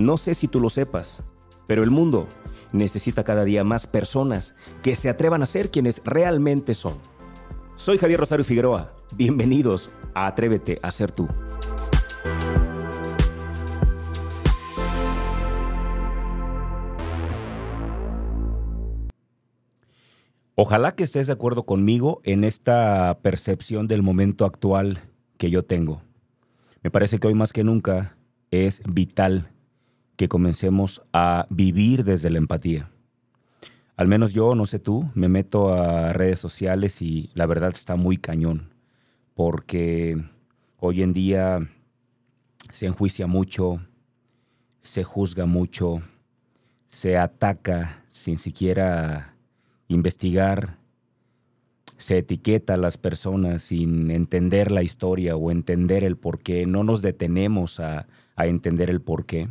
No sé si tú lo sepas, pero el mundo necesita cada día más personas que se atrevan a ser quienes realmente son. Soy Javier Rosario Figueroa. Bienvenidos a Atrévete a ser tú. Ojalá que estés de acuerdo conmigo en esta percepción del momento actual que yo tengo. Me parece que hoy más que nunca es vital que comencemos a vivir desde la empatía. Al menos yo, no sé tú, me meto a redes sociales y la verdad está muy cañón, porque hoy en día se enjuicia mucho, se juzga mucho, se ataca sin siquiera investigar, se etiqueta a las personas sin entender la historia o entender el por qué, no nos detenemos a, a entender el por qué.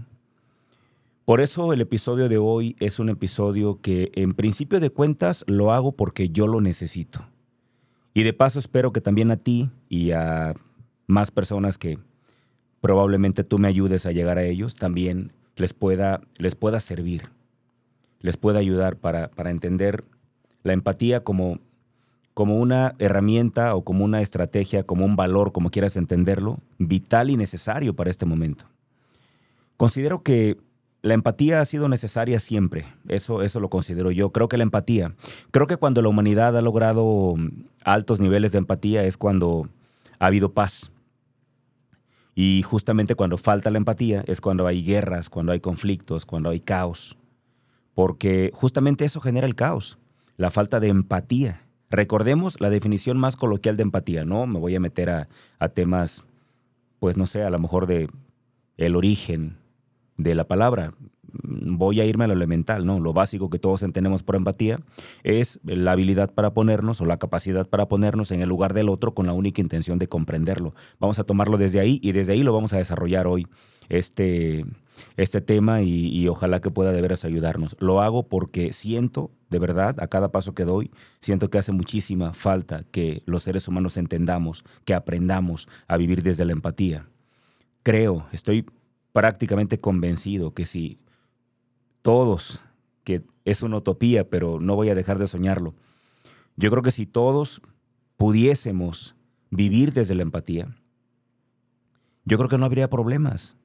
Por eso el episodio de hoy es un episodio que en principio de cuentas lo hago porque yo lo necesito. Y de paso espero que también a ti y a más personas que probablemente tú me ayudes a llegar a ellos, también les pueda, les pueda servir, les pueda ayudar para, para entender la empatía como, como una herramienta o como una estrategia, como un valor, como quieras entenderlo, vital y necesario para este momento. Considero que la empatía ha sido necesaria siempre, eso, eso lo considero yo. Creo que la empatía, creo que cuando la humanidad ha logrado mm, altos niveles de empatía es cuando ha habido paz. Y justamente cuando falta la empatía es cuando hay guerras, cuando hay conflictos, cuando hay caos. Porque justamente eso genera el caos, la falta de empatía. Recordemos la definición más coloquial de empatía, ¿no? Me voy a meter a, a temas, pues no sé, a lo mejor de el origen, de la palabra. Voy a irme a lo elemental, ¿no? Lo básico que todos entendemos por empatía es la habilidad para ponernos o la capacidad para ponernos en el lugar del otro con la única intención de comprenderlo. Vamos a tomarlo desde ahí y desde ahí lo vamos a desarrollar hoy, este, este tema y, y ojalá que pueda de veras ayudarnos. Lo hago porque siento, de verdad, a cada paso que doy, siento que hace muchísima falta que los seres humanos entendamos, que aprendamos a vivir desde la empatía. Creo, estoy prácticamente convencido que si todos, que es una utopía, pero no voy a dejar de soñarlo, yo creo que si todos pudiésemos vivir desde la empatía, yo creo que no habría problemas.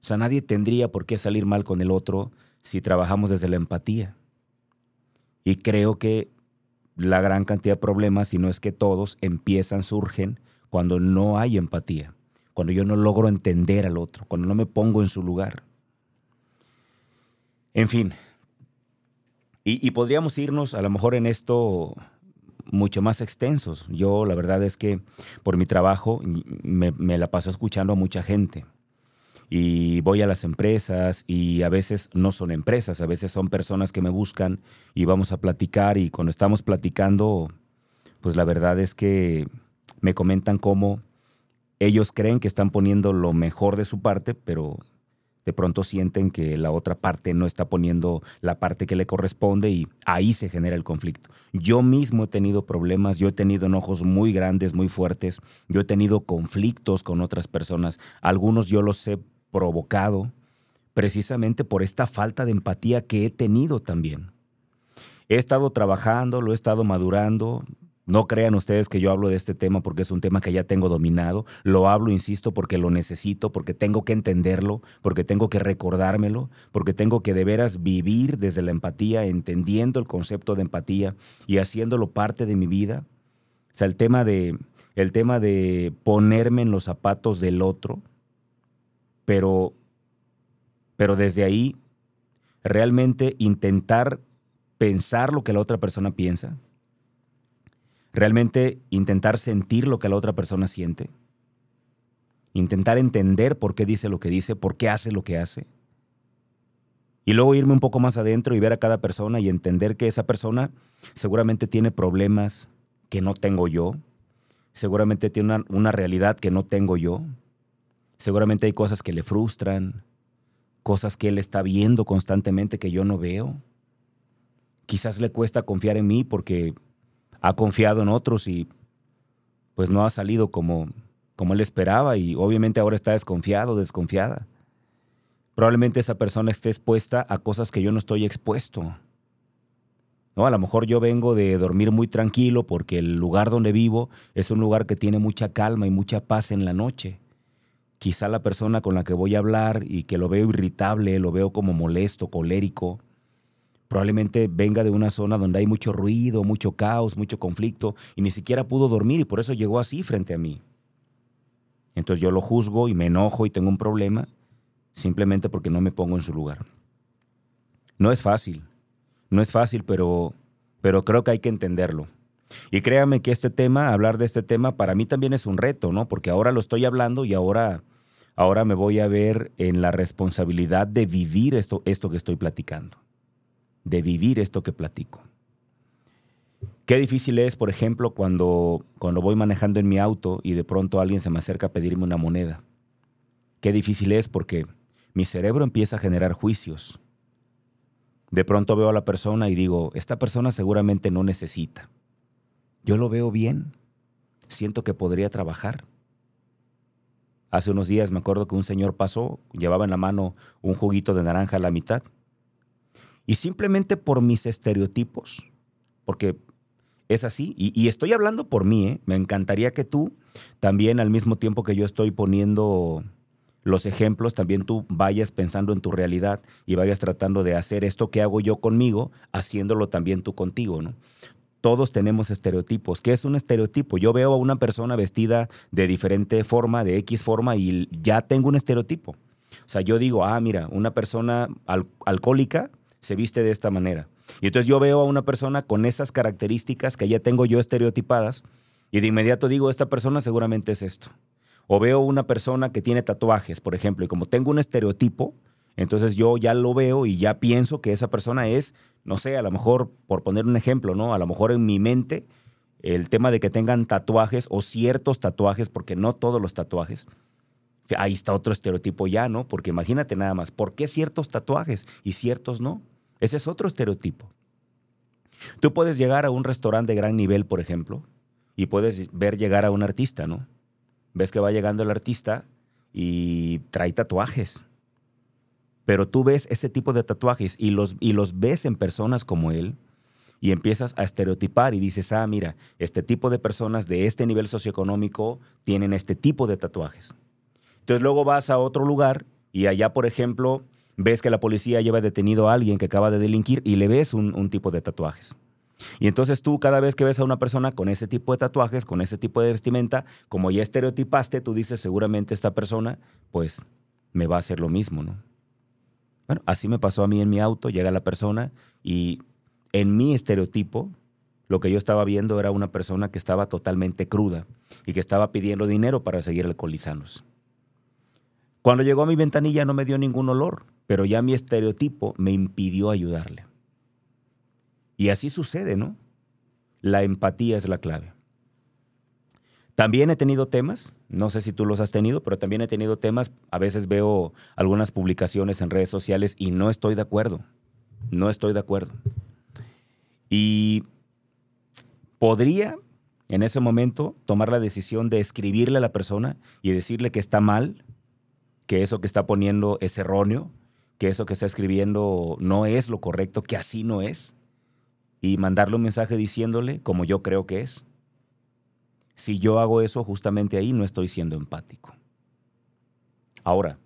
O sea, nadie tendría por qué salir mal con el otro si trabajamos desde la empatía. Y creo que la gran cantidad de problemas, si no es que todos, empiezan, surgen cuando no hay empatía cuando yo no logro entender al otro, cuando no me pongo en su lugar. En fin, y, podríamos irnos a lo mejor en esto mucho más extensos. Yo la verdad es que por mi trabajo me, me, la paso escuchando a mucha gente. Y voy a las empresas y a veces no son empresas, a veces son personas que me buscan y vamos a platicar y cuando estamos platicando, pues la verdad es que me comentan cómo ellos creen que están poniendo lo mejor de su parte, pero de pronto sienten que la otra parte no está poniendo la parte que le corresponde y ahí se genera el conflicto. Yo mismo he tenido problemas, yo he tenido enojos muy grandes, muy fuertes, yo he tenido conflictos con otras personas, algunos yo los he provocado precisamente por esta falta de empatía que he tenido también. He estado trabajando, lo he estado madurando, no crean ustedes que yo hablo de este tema porque es un tema que ya tengo dominado. Lo hablo, insisto, porque lo necesito, porque tengo que entenderlo, porque tengo que recordármelo, porque tengo que de veras vivir desde la empatía, entendiendo el concepto de empatía y haciéndolo parte de mi vida. O sea, el tema de, el tema de ponerme en los zapatos del otro, pero, pero desde ahí realmente intentar pensar lo que la otra persona piensa realmente intentar sentir lo que la otra persona siente, intentar entender por qué dice lo que dice, por qué hace lo que hace, y luego irme un poco más adentro y ver a cada persona y entender que esa persona seguramente tiene problemas que no tengo yo, seguramente tiene una, una realidad que no tengo yo, seguramente hay cosas que le frustran, cosas que él está viendo constantemente que yo no veo. Quizás le cuesta confiar en mí porque ha confiado en otros y pues no ha salido como, como él esperaba y obviamente ahora está desconfiado, desconfiada. Probablemente esa persona esté expuesta a cosas que yo no estoy expuesto. ¿No? A lo mejor yo vengo de dormir muy tranquilo porque el lugar donde vivo es un lugar que tiene mucha calma y mucha paz en la noche. Quizá la persona con la que voy a hablar y que lo veo irritable, lo veo como molesto, colérico, probablemente venga de una zona donde hay mucho ruido, mucho caos, mucho conflicto y ni siquiera pudo dormir y por eso llegó así frente a mí. Entonces yo lo juzgo y me enojo y tengo un problema simplemente porque no me pongo en su lugar. No es fácil, no es fácil, pero, pero creo que hay que entenderlo. Y créame que este tema, hablar de este tema, para mí también es un reto, ¿no? Porque ahora lo estoy hablando y ahora, ahora me voy a ver en la responsabilidad de vivir esto, esto que estoy platicando, de vivir esto que platico. Qué difícil es, por ejemplo, cuando, cuando voy manejando en mi auto y de pronto alguien se me acerca a pedirme una moneda. Qué difícil es porque mi cerebro empieza a generar juicios. De pronto veo a la persona y digo, esta persona seguramente no necesita. Yo lo veo bien. Siento que podría trabajar. Hace unos días me acuerdo que un señor pasó, llevaba en la mano un juguito de naranja a la mitad. Y simplemente por mis estereotipos, porque es así, y, estoy hablando por mí, ¿eh? me encantaría que tú también al mismo tiempo que yo estoy poniendo los ejemplos, también tú vayas pensando en tu realidad y vayas tratando de hacer esto que hago yo conmigo, haciéndolo también tú contigo, ¿no? Todos tenemos estereotipos. ¿Qué es un estereotipo? Yo veo a una persona vestida de diferente forma, de X forma, y ya tengo un estereotipo. O sea, yo digo, ah, mira, una persona alcohólica se viste de esta manera. Y entonces yo veo a una persona con esas características que ya tengo yo estereotipadas, y de inmediato digo, esta persona seguramente es esto. O veo una persona que tiene tatuajes, por ejemplo, y como tengo un estereotipo, entonces yo ya lo veo y ya pienso que esa persona es, no sé, a lo mejor, por poner un ejemplo, ¿no? A lo mejor en mi mente el tema de que tengan tatuajes o ciertos tatuajes, porque no todos los tatuajes. Ahí está otro estereotipo ya, ¿no? Porque imagínate nada más, ¿por qué ciertos tatuajes y ciertos no? Ese es otro estereotipo. Tú puedes llegar a un restaurante de gran nivel, por ejemplo, y puedes ver llegar a un artista, ¿no? ves que va llegando el artista y trae tatuajes. Pero tú ves ese tipo de tatuajes y los, y los ves en personas como él y empiezas a estereotipar y dices, ah, mira, este tipo de personas de este nivel socioeconómico tienen este tipo de tatuajes. Entonces luego vas a otro lugar y allá, por ejemplo, ves que la policía lleva detenido a alguien que acaba de delinquir y le ves un, un tipo de tatuajes. Y entonces tú cada vez que ves a una persona con ese tipo de tatuajes, con ese tipo de vestimenta, como ya estereotipaste, tú dices seguramente esta persona, pues me va a hacer lo mismo, ¿no? Bueno, así me pasó a mí en mi auto, llega la persona y en mi estereotipo, lo que yo estaba viendo era una persona que estaba totalmente cruda y que estaba pidiendo dinero para seguir alcoholizándose. Cuando llegó a mi ventanilla no me dio ningún olor, pero ya mi estereotipo me impidió ayudarle. Y así sucede, ¿no? La empatía es la clave. También he tenido temas, no sé si tú los has tenido, pero también he tenido temas, a veces veo algunas publicaciones en redes sociales y no estoy de acuerdo, no estoy de acuerdo. Y podría en ese momento tomar la decisión de escribirle a la persona y decirle que está mal, que eso que está poniendo es erróneo, que eso que está escribiendo no es lo correcto, que así no es y mandarle un mensaje diciéndole como yo creo que es. Si yo hago eso justamente ahí, no estoy siendo empático. Ahora,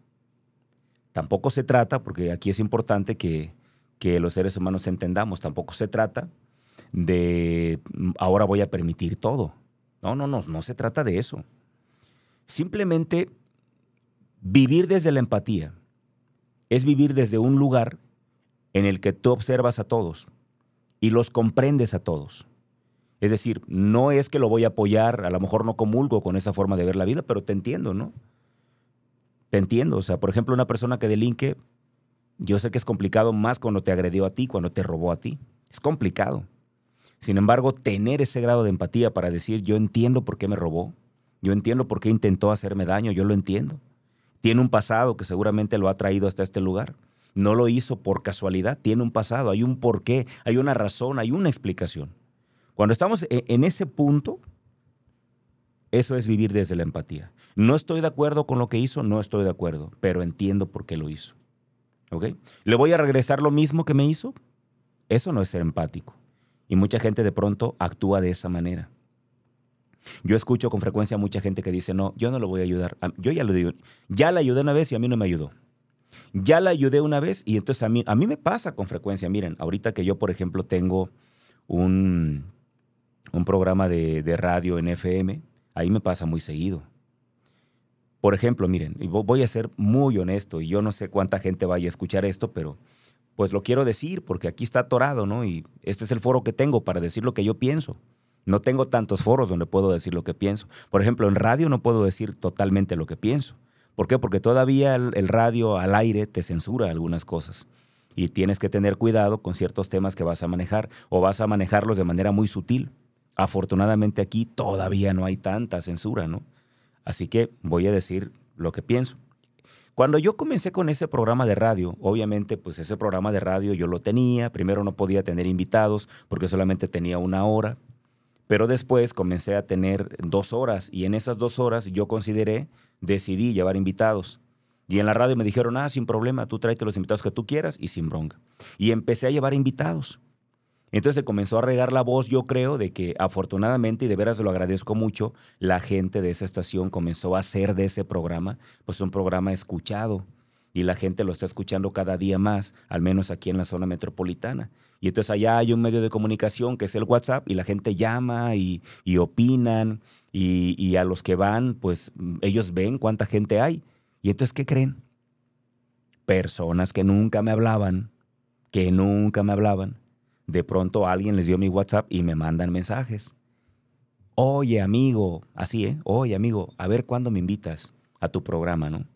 tampoco se trata, porque aquí es importante que, que los seres humanos entendamos, tampoco se trata de ahora voy a permitir todo. No, no, no, no se trata de eso. Simplemente vivir desde la empatía es vivir desde un lugar en el que tú observas a todos y los comprendes a todos. Es decir, no es que lo voy a apoyar, a lo mejor no comulgo con esa forma de ver la vida, pero te entiendo, ¿no? Te entiendo. O sea, por ejemplo, una persona que delinque, yo sé que es complicado más cuando te agredió a ti, cuando te robó a ti. Es complicado. Sin embargo, tener ese grado de empatía para decir, yo entiendo por qué me robó, yo entiendo por qué intentó hacerme daño, yo lo entiendo. Tiene un pasado que seguramente lo ha traído hasta este lugar no lo hizo por casualidad, tiene un pasado, hay un porqué, hay una razón, hay una explicación. Cuando estamos e, en ese punto, eso es vivir desde la empatía. No estoy de acuerdo con lo que hizo, no estoy de acuerdo, pero entiendo por qué lo hizo. ¿Ok? ¿Le voy a regresar lo mismo que me hizo? Eso no es ser empático. Y mucha gente de pronto actúa de esa manera. Yo escucho con frecuencia a mucha gente que dice, no, yo no lo voy a ayudar. Yo ya lo digo, ya la ayudé una vez y a mí no me ayudó. Ya la ayudé una vez y entonces a mí, a mí me pasa con frecuencia. Miren, ahorita que yo, por ejemplo, tengo un, un programa de, de radio en FM, ahí me pasa muy seguido. Por ejemplo, miren, voy a ser muy honesto y yo no sé cuánta gente vaya a escuchar esto, pero pues lo quiero decir porque aquí está atorado, ¿no? Y este es el foro que tengo para decir lo que yo pienso. No tengo tantos foros donde puedo decir lo que pienso. Por ejemplo, en radio no puedo decir totalmente lo que pienso. ¿Por qué? Porque todavía el, radio al aire te censura algunas cosas. Y tienes que tener cuidado con ciertos temas que vas a manejar o vas a manejarlos de manera muy sutil. Afortunadamente aquí todavía no hay tanta censura, ¿no? Así que voy a decir lo que pienso. Cuando yo comencé con ese programa de radio, obviamente pues ese programa de radio yo lo tenía, primero no podía tener invitados porque solamente tenía una hora, pero después comencé a tener dos horas y en esas dos horas yo consideré, decidí llevar invitados. Y en la radio me dijeron, ah, sin problema, tú tráete los invitados que tú quieras y sin bronca. Y empecé a llevar invitados. Entonces se comenzó a regar la voz, yo creo, de que afortunadamente, y de veras lo agradezco mucho, la gente de esa estación comenzó a hacer de ese programa, pues un programa escuchado y la gente lo está escuchando cada día más, al menos aquí en la zona metropolitana. Y entonces allá hay un medio de comunicación que es el WhatsApp y la gente llama y, opinan y, y, a los que van, pues ellos ven cuánta gente hay. Y entonces, ¿qué creen? Personas que nunca me hablaban, que nunca me hablaban, de pronto alguien les dio mi WhatsApp y me mandan mensajes. Oye, amigo, así, ¿eh? Oye, amigo, a ver cuándo me invitas a tu programa, ¿no?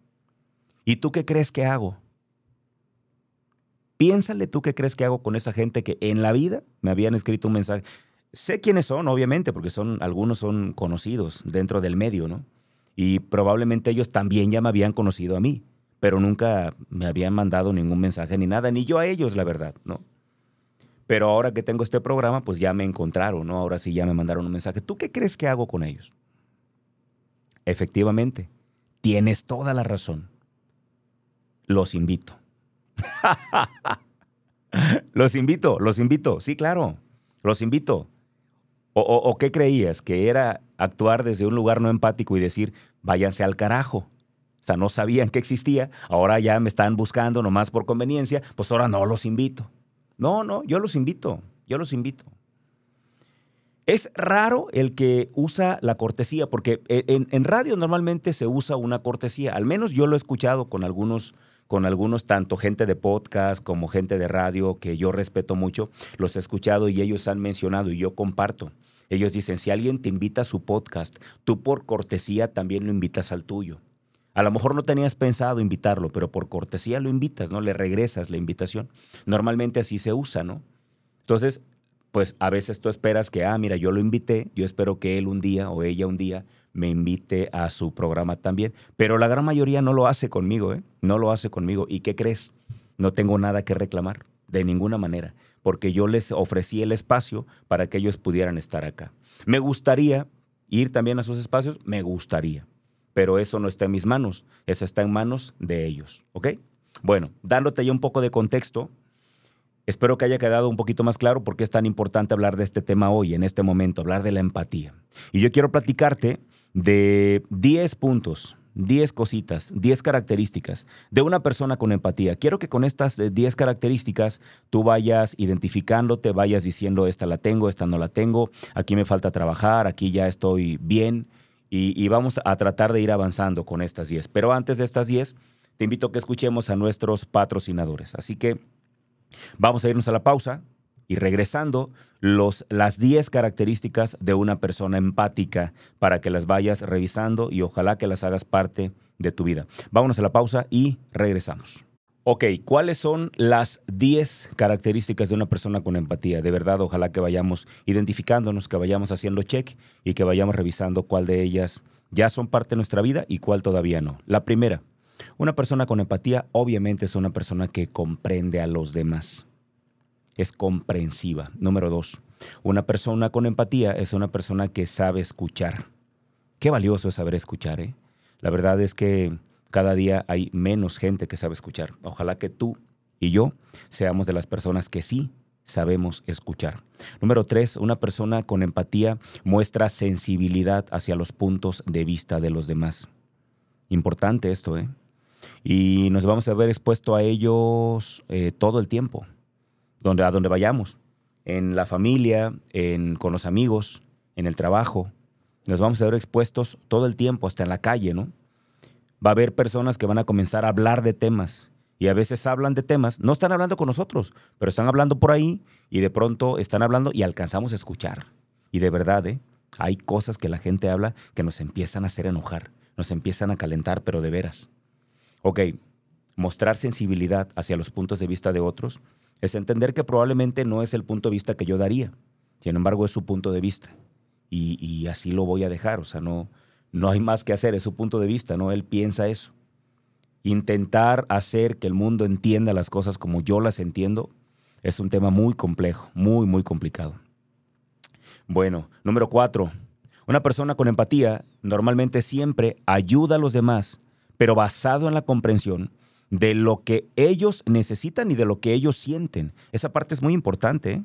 ¿Y tú qué crees que hago? Piénsale tú qué crees que hago con esa gente que en la vida me habían escrito un mensaje. Sé quiénes son, obviamente, porque son, algunos son conocidos dentro del medio, ¿no? Y probablemente ellos también ya me habían conocido a mí, pero nunca me habían mandado ningún mensaje ni nada, ni yo a ellos, la verdad, ¿no? Pero ahora que tengo este programa, pues ya me encontraron, ¿no? Ahora sí ya me mandaron un mensaje. ¿Tú qué crees que hago con ellos? Efectivamente, tienes toda la razón los invito. los invito, los invito. Sí, claro, los invito. O, qué creías? ¿Que era actuar desde un lugar no empático y decir, váyanse al carajo? O sea, no sabían que existía, ahora ya me están buscando nomás por conveniencia, pues ahora no los invito. No, no, yo los invito, yo los invito. Es raro el que usa la cortesía, porque en, radio normalmente se usa una cortesía, al menos yo lo he escuchado con algunos con algunos, tanto gente de podcast como gente de radio, que yo respeto mucho, los he escuchado y ellos han mencionado y yo comparto. Ellos dicen, si alguien te invita a su podcast, tú por cortesía también lo invitas al tuyo. A lo mejor no tenías pensado invitarlo, pero por cortesía lo invitas, ¿no? Le regresas la invitación. Normalmente así se usa, ¿no? Entonces, pues a veces tú esperas que, ah, mira, yo lo invité, yo espero que él un día o ella un día me invite a su programa también. Pero la gran mayoría no lo hace conmigo, ¿eh? No lo hace conmigo. ¿Y qué crees? No tengo nada que reclamar, de ninguna manera, porque yo les ofrecí el espacio para que ellos pudieran estar acá. Me gustaría ir también a sus espacios, me gustaría, pero eso no está en mis manos, eso está en manos de ellos, ¿ok? Bueno, dándote ya un poco de contexto, Espero que haya quedado un poquito más claro por qué es tan importante hablar de este tema hoy, en este momento, hablar de la empatía. Y yo quiero platicarte de 10 puntos, 10 cositas, 10 características de una persona con empatía. Quiero que con estas 10 características tú vayas identificándote, vayas diciendo, esta la tengo, esta no la tengo, aquí me falta trabajar, aquí ya estoy bien. Y, vamos a tratar de ir avanzando con estas 10. Pero antes de estas 10, te invito a que escuchemos a nuestros patrocinadores. Así que Vamos a irnos a la pausa y regresando, los, las 10 características de una persona empática para que las vayas revisando y ojalá que las hagas parte de tu vida. Vámonos a la pausa y regresamos. Ok, ¿cuáles son las 10 características de una persona con empatía? De verdad, ojalá que vayamos identificándonos, que vayamos haciendo check y que vayamos revisando cuál de ellas ya son parte de nuestra vida y cuál todavía no. La primera, una persona con empatía obviamente es una persona que comprende a los demás. Es comprensiva. Número dos, una persona con empatía es una persona que sabe escuchar. Qué valioso es saber escuchar, ¿eh? La verdad es que cada día hay menos gente que sabe escuchar. Ojalá que tú y yo seamos de las personas que sí sabemos escuchar. Número tres, una persona con empatía muestra sensibilidad hacia los puntos de vista de los demás. Importante esto, ¿eh? Y nos vamos a ver expuesto a ellos eh, todo el tiempo, donde, a donde vayamos, en la familia, en, con los amigos, en el trabajo. Nos vamos a ver expuestos todo el tiempo, hasta en la calle, ¿no? Va a haber personas que van a comenzar a hablar de temas y a veces hablan de temas, no están hablando con nosotros, pero están hablando por ahí y de pronto están hablando y alcanzamos a escuchar. Y de verdad, ¿eh? hay cosas que la gente habla que nos empiezan a hacer enojar, nos empiezan a calentar, pero de veras. Ok, mostrar sensibilidad hacia los puntos de vista de otros es entender que probablemente no es el punto de vista que yo daría, sin embargo es su punto de vista. Y, y así lo voy a dejar, o sea, no, no hay más que hacer, es su punto de vista, ¿no? Él piensa eso intentar hacer que el mundo entienda las cosas como yo las entiendo es un tema muy complejo, muy, muy complicado. Bueno, número cuatro. Una persona con empatía normalmente siempre ayuda a los demás, pero basado en la comprensión de lo que ellos necesitan y de lo que ellos sienten. Esa parte es muy importante. ¿eh?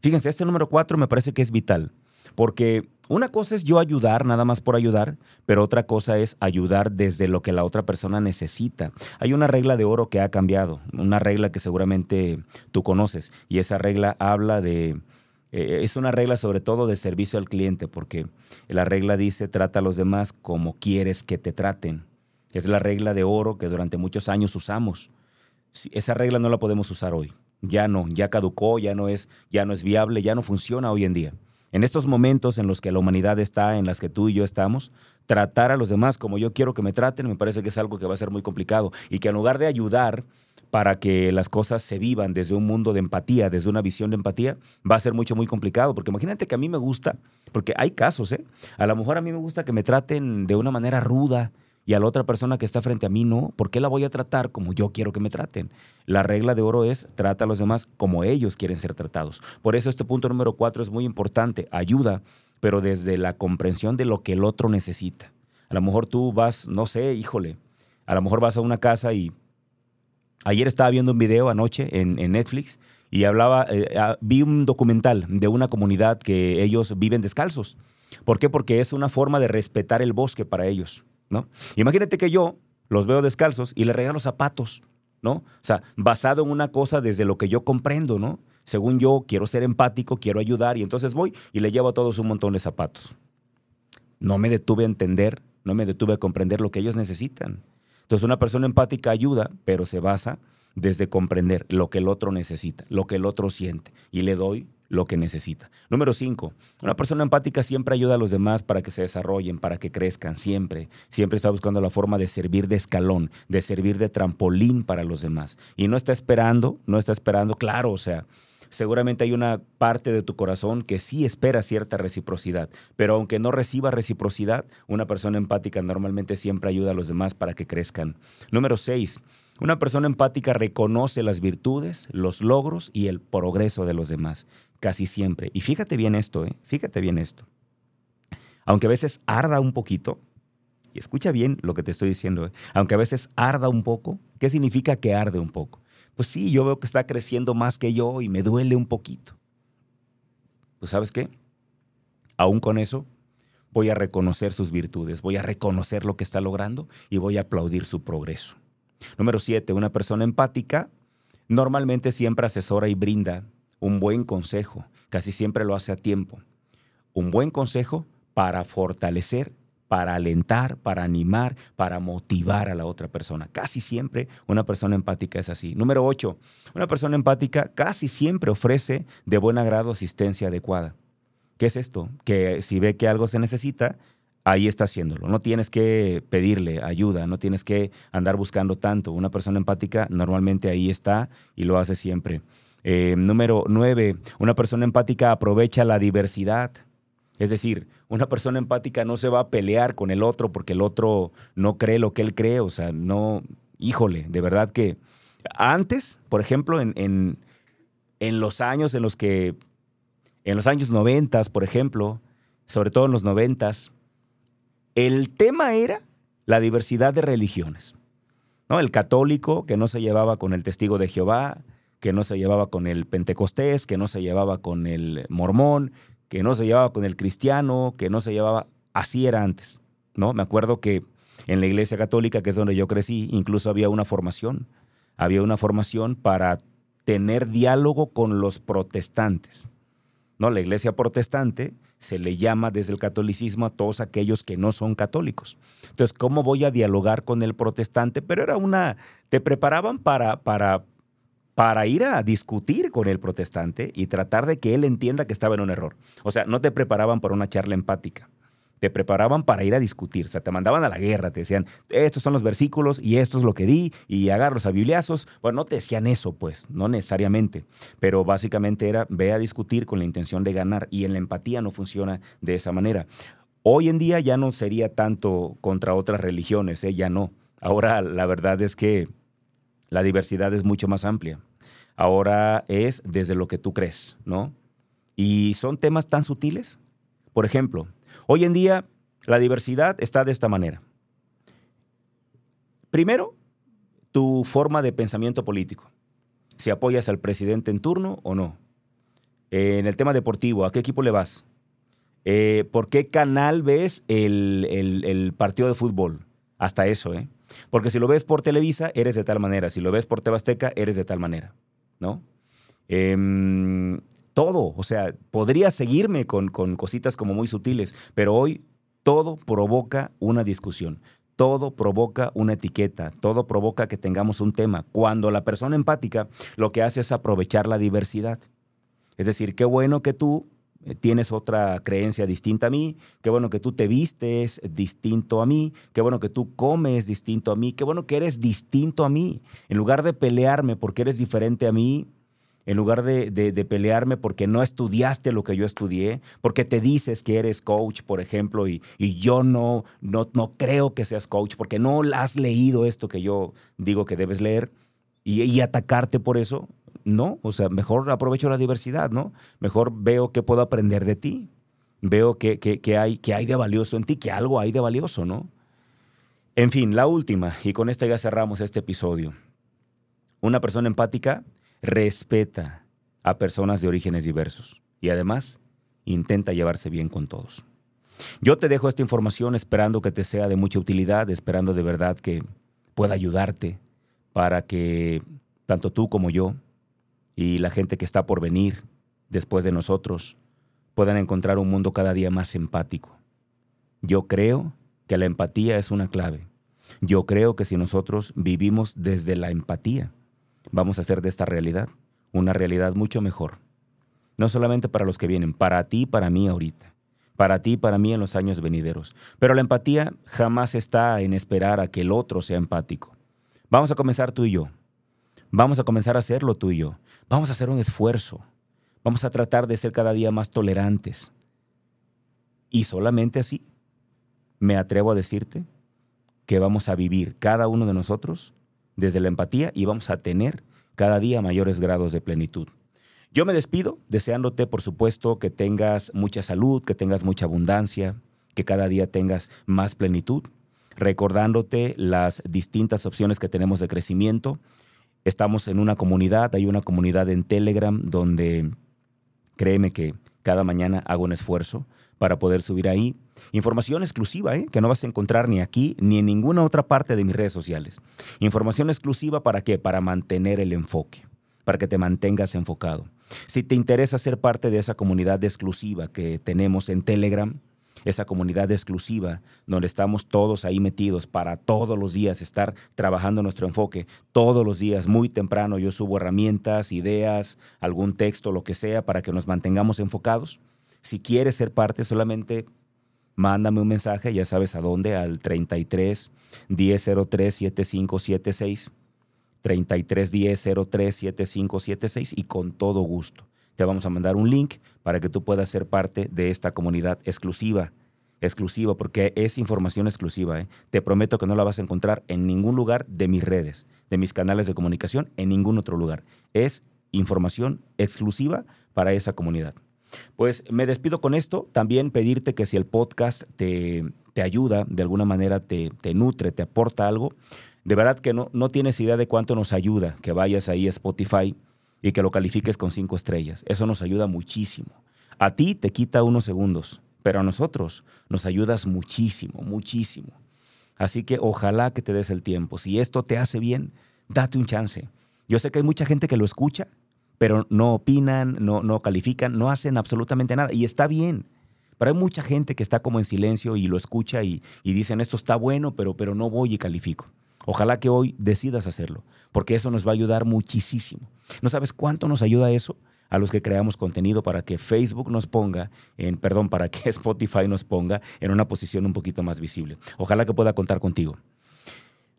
Fíjense, este número cuatro me parece que es vital, porque una cosa es yo ayudar nada más por ayudar, pero otra cosa es ayudar desde lo que la otra persona necesita. Hay una regla de oro que ha cambiado, una regla que seguramente tú conoces, y esa regla habla de... Eh, es una regla sobre todo de servicio al cliente, porque la regla dice trata a los demás como quieres que te traten. Es la regla de oro que durante muchos años usamos. Esa regla no la podemos usar hoy. Ya no, ya caducó, ya no es, ya no es viable, ya no funciona hoy en día. En estos momentos en los que la humanidad está, en las que tú y yo estamos, tratar a los demás como yo quiero que me traten, me parece que es algo que va a ser muy complicado y que en lugar de ayudar para que las cosas se vivan desde un mundo de empatía, desde una visión de empatía, va a ser mucho, muy complicado. Porque imagínate que a mí me gusta, porque hay casos, ¿eh? A lo mejor a mí me gusta que me traten de una manera ruda, y a la otra persona que está frente a mí no, ¿por qué la voy a tratar como yo quiero que me traten? La regla de oro es trata a los demás como ellos quieren ser tratados. Por eso este punto número cuatro es muy importante, ayuda, pero desde la comprensión de lo que el otro necesita. A lo mejor tú vas, no sé, híjole, a lo mejor vas a una casa y ayer estaba viendo un video anoche en, Netflix y hablaba, eh, ah, vi un documental de una comunidad que ellos viven descalzos. ¿Por qué? Porque es una forma de respetar el bosque para ellos. ¿No? Imagínate que yo los veo descalzos y les regalo zapatos, ¿no? O sea, basado en una cosa desde lo que yo comprendo, ¿no? Según yo, quiero ser empático, quiero ayudar y entonces voy y le llevo a todos un montón de zapatos. No me detuve a entender, no me detuve a comprender lo que ellos necesitan. Entonces, una persona empática ayuda, pero se basa desde comprender lo que el otro necesita, lo que el otro siente y le doy lo que necesita. Número cinco, una persona empática siempre ayuda a los demás para que se desarrollen, para que crezcan, siempre. Siempre está buscando la forma de servir de escalón, de servir de trampolín para los demás. Y no está esperando, no está esperando, claro, o sea, seguramente hay una parte de tu corazón que sí espera cierta reciprocidad, pero aunque no reciba reciprocidad, una persona empática normalmente siempre ayuda a los demás para que crezcan. Número seis, una persona empática reconoce las virtudes, los logros y el progreso de los demás, casi siempre. Y fíjate bien esto, ¿eh? fíjate bien esto. Aunque a veces arda un poquito, y escucha bien lo que te estoy diciendo, ¿eh? aunque a veces arda un poco, ¿qué significa que arde un poco? Pues sí, yo veo que está creciendo más que yo y me duele un poquito. Pues sabes qué? Aún con eso, voy a reconocer sus virtudes, voy a reconocer lo que está logrando y voy a aplaudir su progreso. Número siete, una persona empática normalmente siempre asesora y brinda un buen consejo, casi siempre lo hace a tiempo. Un buen consejo para fortalecer, para alentar, para animar, para motivar a la otra persona. Casi siempre una persona empática es así. Número ocho, una persona empática casi siempre ofrece de buen agrado asistencia adecuada. ¿Qué es esto? Que si ve que algo se necesita, ahí está haciéndolo. No tienes que pedirle ayuda, no tienes que andar buscando tanto. Una persona empática normalmente ahí está y lo hace siempre. Eh, número nueve, una persona empática aprovecha la diversidad. Es decir, una persona empática no se va a pelear con el otro porque el otro no cree lo que él cree. O sea, no, híjole, de verdad que antes, por ejemplo, en, en, en los años en los que, en los años noventas, por ejemplo, sobre todo en los noventas, el tema era la diversidad de religiones. ¿no? El católico que no se llevaba con el testigo de Jehová, que no se llevaba con el pentecostés, que no se llevaba con el mormón, que no se llevaba con el cristiano, que no se llevaba... Así era antes, ¿no? Me acuerdo que en la iglesia católica, que es donde yo crecí, incluso había una formación. Había una formación para tener diálogo con los protestantes. ¿no? La iglesia protestante se le llama desde el catolicismo a todos aquellos que no son católicos. Entonces, ¿cómo voy a dialogar con el protestante? Pero era una, te preparaban para, para, para ir a discutir con el protestante y tratar de que él entienda que estaba en un error. O sea, no te preparaban para una charla empática te preparaban para ir a discutir, o sea, te mandaban a la guerra, te decían, estos son los versículos y esto es lo que di y agarros a bibliazos. Bueno, no te decían eso, pues, no necesariamente, pero básicamente era ve a discutir con la intención de ganar y en la empatía no funciona de esa manera. Hoy en día ya no sería tanto contra otras religiones, ¿eh? ya no. Ahora la verdad es que la diversidad es mucho más amplia. Ahora es desde lo que tú crees, ¿no? Y son temas tan sutiles. Por ejemplo, Hoy en día la diversidad está de esta manera. Primero, tu forma de pensamiento político. Si apoyas al presidente en turno o no. en el tema deportivo, ¿a qué equipo le vas? Eh, ¿Por qué canal ves el, partido de fútbol? Hasta eso, ¿eh? Porque si lo ves por Televisa, eres de tal manera. Si lo ves por Tebasteca, eres de tal manera, ¿no? Em, todo. O sea, podría seguirme con, con cositas como muy sutiles, pero hoy todo provoca una discusión. Todo provoca una etiqueta, todo provoca que tengamos un tema. Cuando la persona empática lo que hace es aprovechar la diversidad. Es decir, qué bueno que tú eh, tienes otra creencia distinta a mí, qué bueno que tú te vistes distinto a mí, qué bueno que tú comes distinto a mí, qué bueno que eres distinto a mí. En lugar de pelearme porque eres diferente a mí, en lugar de, pelearme porque no estudiaste lo que yo estudié, porque te dices que eres coach, por ejemplo, y, yo no, no, no creo que seas coach, porque no has leído esto que yo digo que debes leer, y, atacarte por eso, no, o sea, mejor aprovecho la diversidad, ¿no? Mejor veo qué puedo aprender de ti, veo que, que, hay, que hay de valioso en ti, que algo hay de valioso, ¿no? En fin, la última, y con esta ya cerramos este episodio. Una persona empática respeta a personas de orígenes diversos y además intenta llevarse bien con todos. Yo te dejo esta información esperando que te sea de mucha utilidad, esperando de verdad que pueda ayudarte para que tanto tú como yo y la gente que está por venir después de nosotros puedan encontrar un mundo cada día más empático. Yo creo que la empatía es una clave. Yo creo que si nosotros vivimos desde la empatía, vamos a hacer de esta realidad una realidad mucho mejor. No solamente para los que vienen, para ti y para mí ahorita, para ti y para mí en los años venideros. Pero la empatía jamás está en esperar a que el otro sea empático. Vamos a comenzar tú y yo. Vamos a comenzar a hacerlo tú y yo. Vamos a hacer un esfuerzo. Vamos a tratar de ser cada día más tolerantes. Y solamente así me atrevo a decirte que vamos a vivir cada uno de nosotros desde la empatía y vamos a tener cada día mayores grados de plenitud. Yo me despido deseándote, por supuesto, que tengas mucha salud, que tengas mucha abundancia, que cada día tengas más plenitud, recordándote las distintas opciones que tenemos de crecimiento. Estamos en una comunidad, hay una comunidad en Telegram donde créeme que cada mañana hago un esfuerzo para poder subir ahí información exclusiva ¿eh? que no vas a encontrar ni aquí ni en ninguna otra parte de mis redes sociales. Información exclusiva para qué? Para mantener el enfoque, para que te mantengas enfocado. Si te interesa ser parte de esa comunidad exclusiva que tenemos en Telegram, esa comunidad exclusiva donde estamos todos ahí metidos para todos los días estar trabajando nuestro enfoque. Todos los días, muy temprano, yo subo herramientas, ideas, algún texto, lo que sea, para que nos mantengamos enfocados. Si quieres ser parte, solamente mándame un mensaje, ya sabes a dónde, al 33 1003 7576. 33 1003 7576 y con todo gusto. Te vamos a mandar un link para que tú puedas ser parte de esta comunidad exclusiva. Exclusiva, porque es información exclusiva. ¿eh? Te prometo que no la vas a encontrar en ningún lugar de mis redes, de mis canales de comunicación, en ningún otro lugar. Es información exclusiva para esa comunidad. Pues me despido con esto. También pedirte que si el podcast te, te ayuda, de alguna manera te, te, nutre, te aporta algo, de verdad que no, no tienes idea de cuánto nos ayuda que vayas ahí a Spotify y que lo califiques con cinco estrellas. Eso nos ayuda muchísimo. A ti te quita unos segundos, pero a nosotros nos ayudas muchísimo, muchísimo. Así que ojalá que te des el tiempo. Si esto te hace bien, date un chance. Yo sé que hay mucha gente que lo escucha, pero no opinan, no, no califican, no hacen absolutamente nada. Y está bien. Pero hay mucha gente que está como en silencio y lo escucha y, y dicen, esto está bueno, pero, pero no voy y califico. Ojalá que hoy decidas hacerlo, porque eso nos va a ayudar muchísimo. ¿No sabes cuánto nos ayuda eso? a los que creamos contenido para que Facebook nos ponga, en, perdón, para que Spotify nos ponga en una posición un poquito más visible. Ojalá que pueda contar contigo.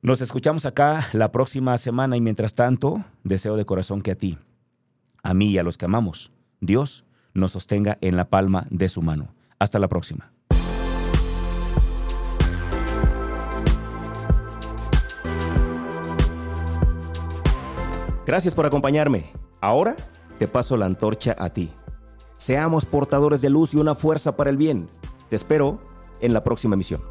Nos escuchamos acá la próxima semana y mientras tanto, deseo de corazón que a ti, a mí y a los que amamos, Dios nos sostenga en la palma de su mano. Hasta la próxima. Gracias por acompañarme. Ahora te paso la antorcha a ti. Seamos portadores de luz y una fuerza para el bien. Te espero en la próxima emisión.